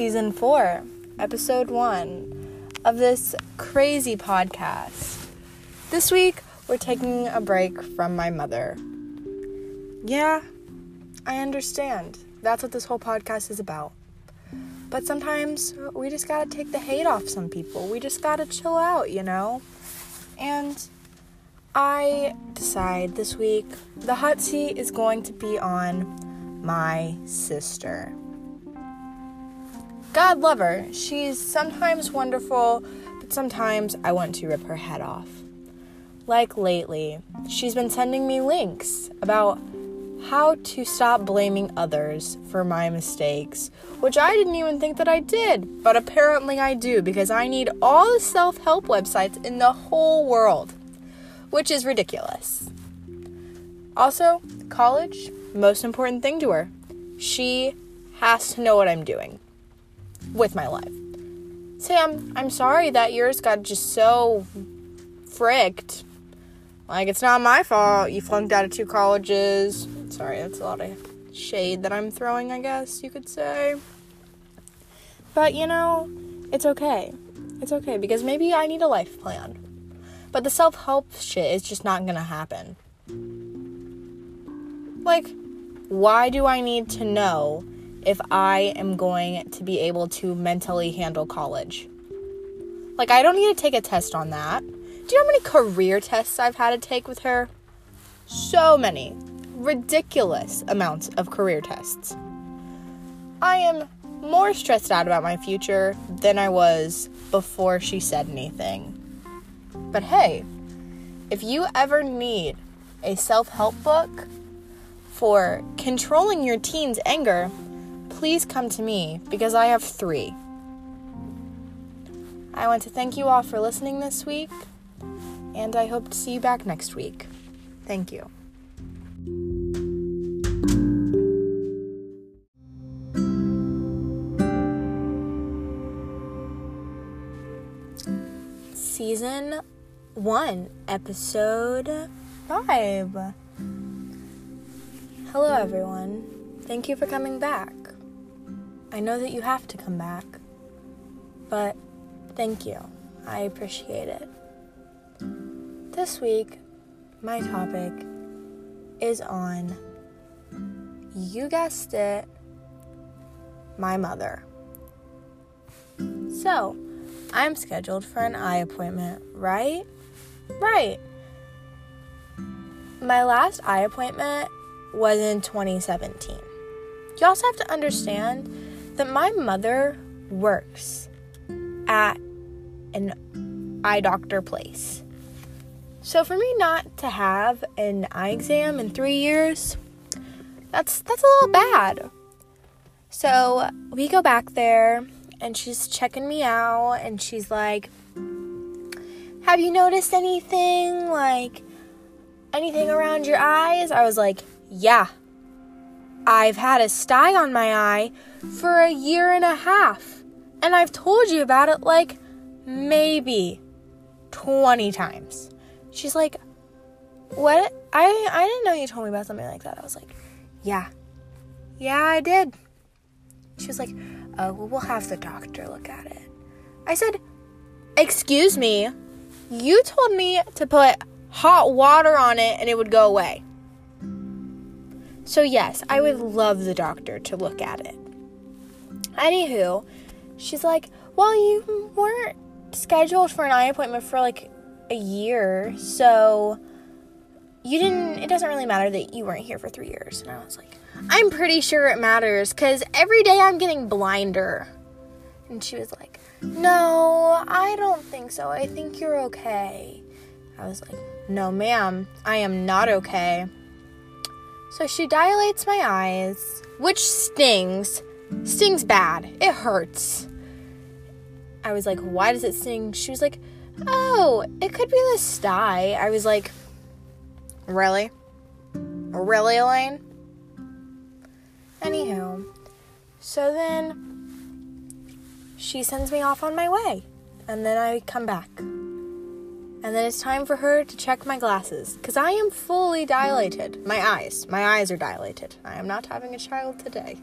season four, episode one of this crazy podcast. This week, we're taking a break from my mother. Yeah, I understand. That's what this whole podcast is about. But sometimes we just gotta take the hate off some people. We just gotta chill out, you know? And I decide this week the hot seat is going to be on my sister. God love her. She's sometimes wonderful, but sometimes I want to rip her head off. Like lately, she's been sending me links about how to stop blaming others for my mistakes, which I didn't even think that I did, but apparently I do because I need all the self help websites in the whole world, which is ridiculous. Also, college, most important thing to her. She has to know what I'm doing with my life. Sam, I'm sorry that yours got just so fricked. Like, it's not my fault you flunked out of two colleges. Sorry, that's a lot of shade that I'm throwing, I guess you could say. But, you know, it's okay. It's okay because maybe I need a life plan. But the self help shit is just not gonna happen. Like, why do I need to know if I am going to be able to mentally handle college. Like, I don't need to take a test on that. Do you know how many career tests I've had to take with her? So many. Ridiculous amounts of career tests. I am more stressed out about my future than I was before she said anything. But hey, if you ever need a self help book for controlling your teen's anger, please come to me because I have three. I want to thank you all for listening this week, and I hope to see you back next week. Thank you. Season 1, Episode 5. Hello, everyone. Thank you for coming back. I know that you have to come back, but thank you. I appreciate it. This week, my topic is on, you guessed it, my mother. So, I'm scheduled for an eye appointment, right? Right. My last eye appointment was in 2017. You also have to understand that my mother works at an eye doctor place. So for me not to have an eye exam in 3 years, that's that's a little bad. So we go back there and she's checking me out and she's like, "Have you noticed anything like anything around your eyes?" I was like, "Yeah." I've had a sty on my eye for a year and a half. And I've told you about it like maybe 20 times. She's like, What? I, I didn't know you told me about something like that. I was like, Yeah. Yeah, I did. She was like, Oh, well, we'll have the doctor look at it. I said, Excuse me. You told me to put hot water on it and it would go away. So, yes, I would love the doctor to look at it. Anywho, she's like, Well, you weren't scheduled for an eye appointment for like a year, so you didn't, it doesn't really matter that you weren't here for three years. And I was like, I'm pretty sure it matters because every day I'm getting blinder. And she was like, No, I don't think so. I think you're okay. I was like, No, ma'am, I am not okay. So she dilates my eyes, which stings. Stings bad. It hurts. I was like, why does it sting? She was like, oh, it could be the sty. I was like, really? Really, Elaine? Anywho, so then she sends me off on my way, and then I come back. And then it's time for her to check my glasses because I am fully dilated. My eyes, my eyes are dilated. I am not having a child today.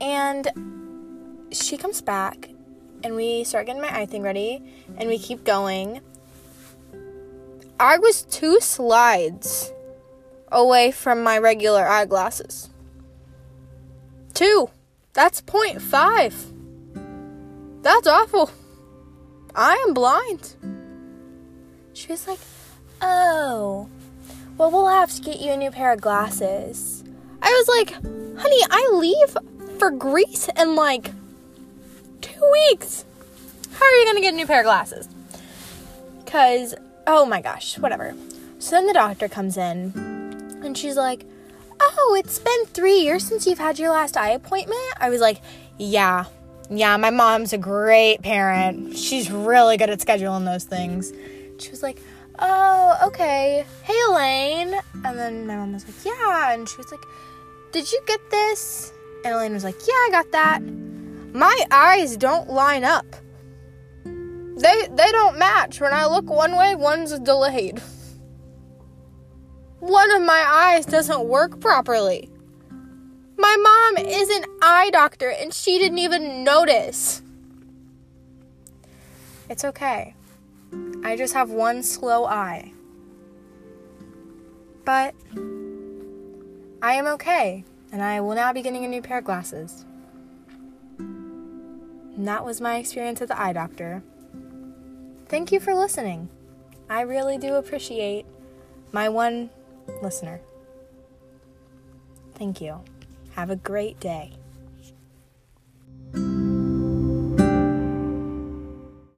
And she comes back and we start getting my eye thing ready and we keep going. I was two slides away from my regular eyeglasses. Two. That's 0.5. That's awful. I am blind. She was like, Oh, well, we'll have to get you a new pair of glasses. I was like, Honey, I leave for Greece in like two weeks. How are you going to get a new pair of glasses? Because, oh my gosh, whatever. So then the doctor comes in and she's like, Oh, it's been three years since you've had your last eye appointment? I was like, Yeah, yeah, my mom's a great parent. She's really good at scheduling those things. She was like, Oh, okay. Hey, Elaine. And then my mom was like, Yeah. And she was like, Did you get this? And Elaine was like, Yeah, I got that. My eyes don't line up. They they don't match. When I look one way, one's delayed. One of my eyes doesn't work properly. My mom is an eye doctor and she didn't even notice. It's okay. I just have one slow eye. But I am okay, and I will now be getting a new pair of glasses. And that was my experience at the eye doctor. Thank you for listening. I really do appreciate my one listener. Thank you. Have a great day.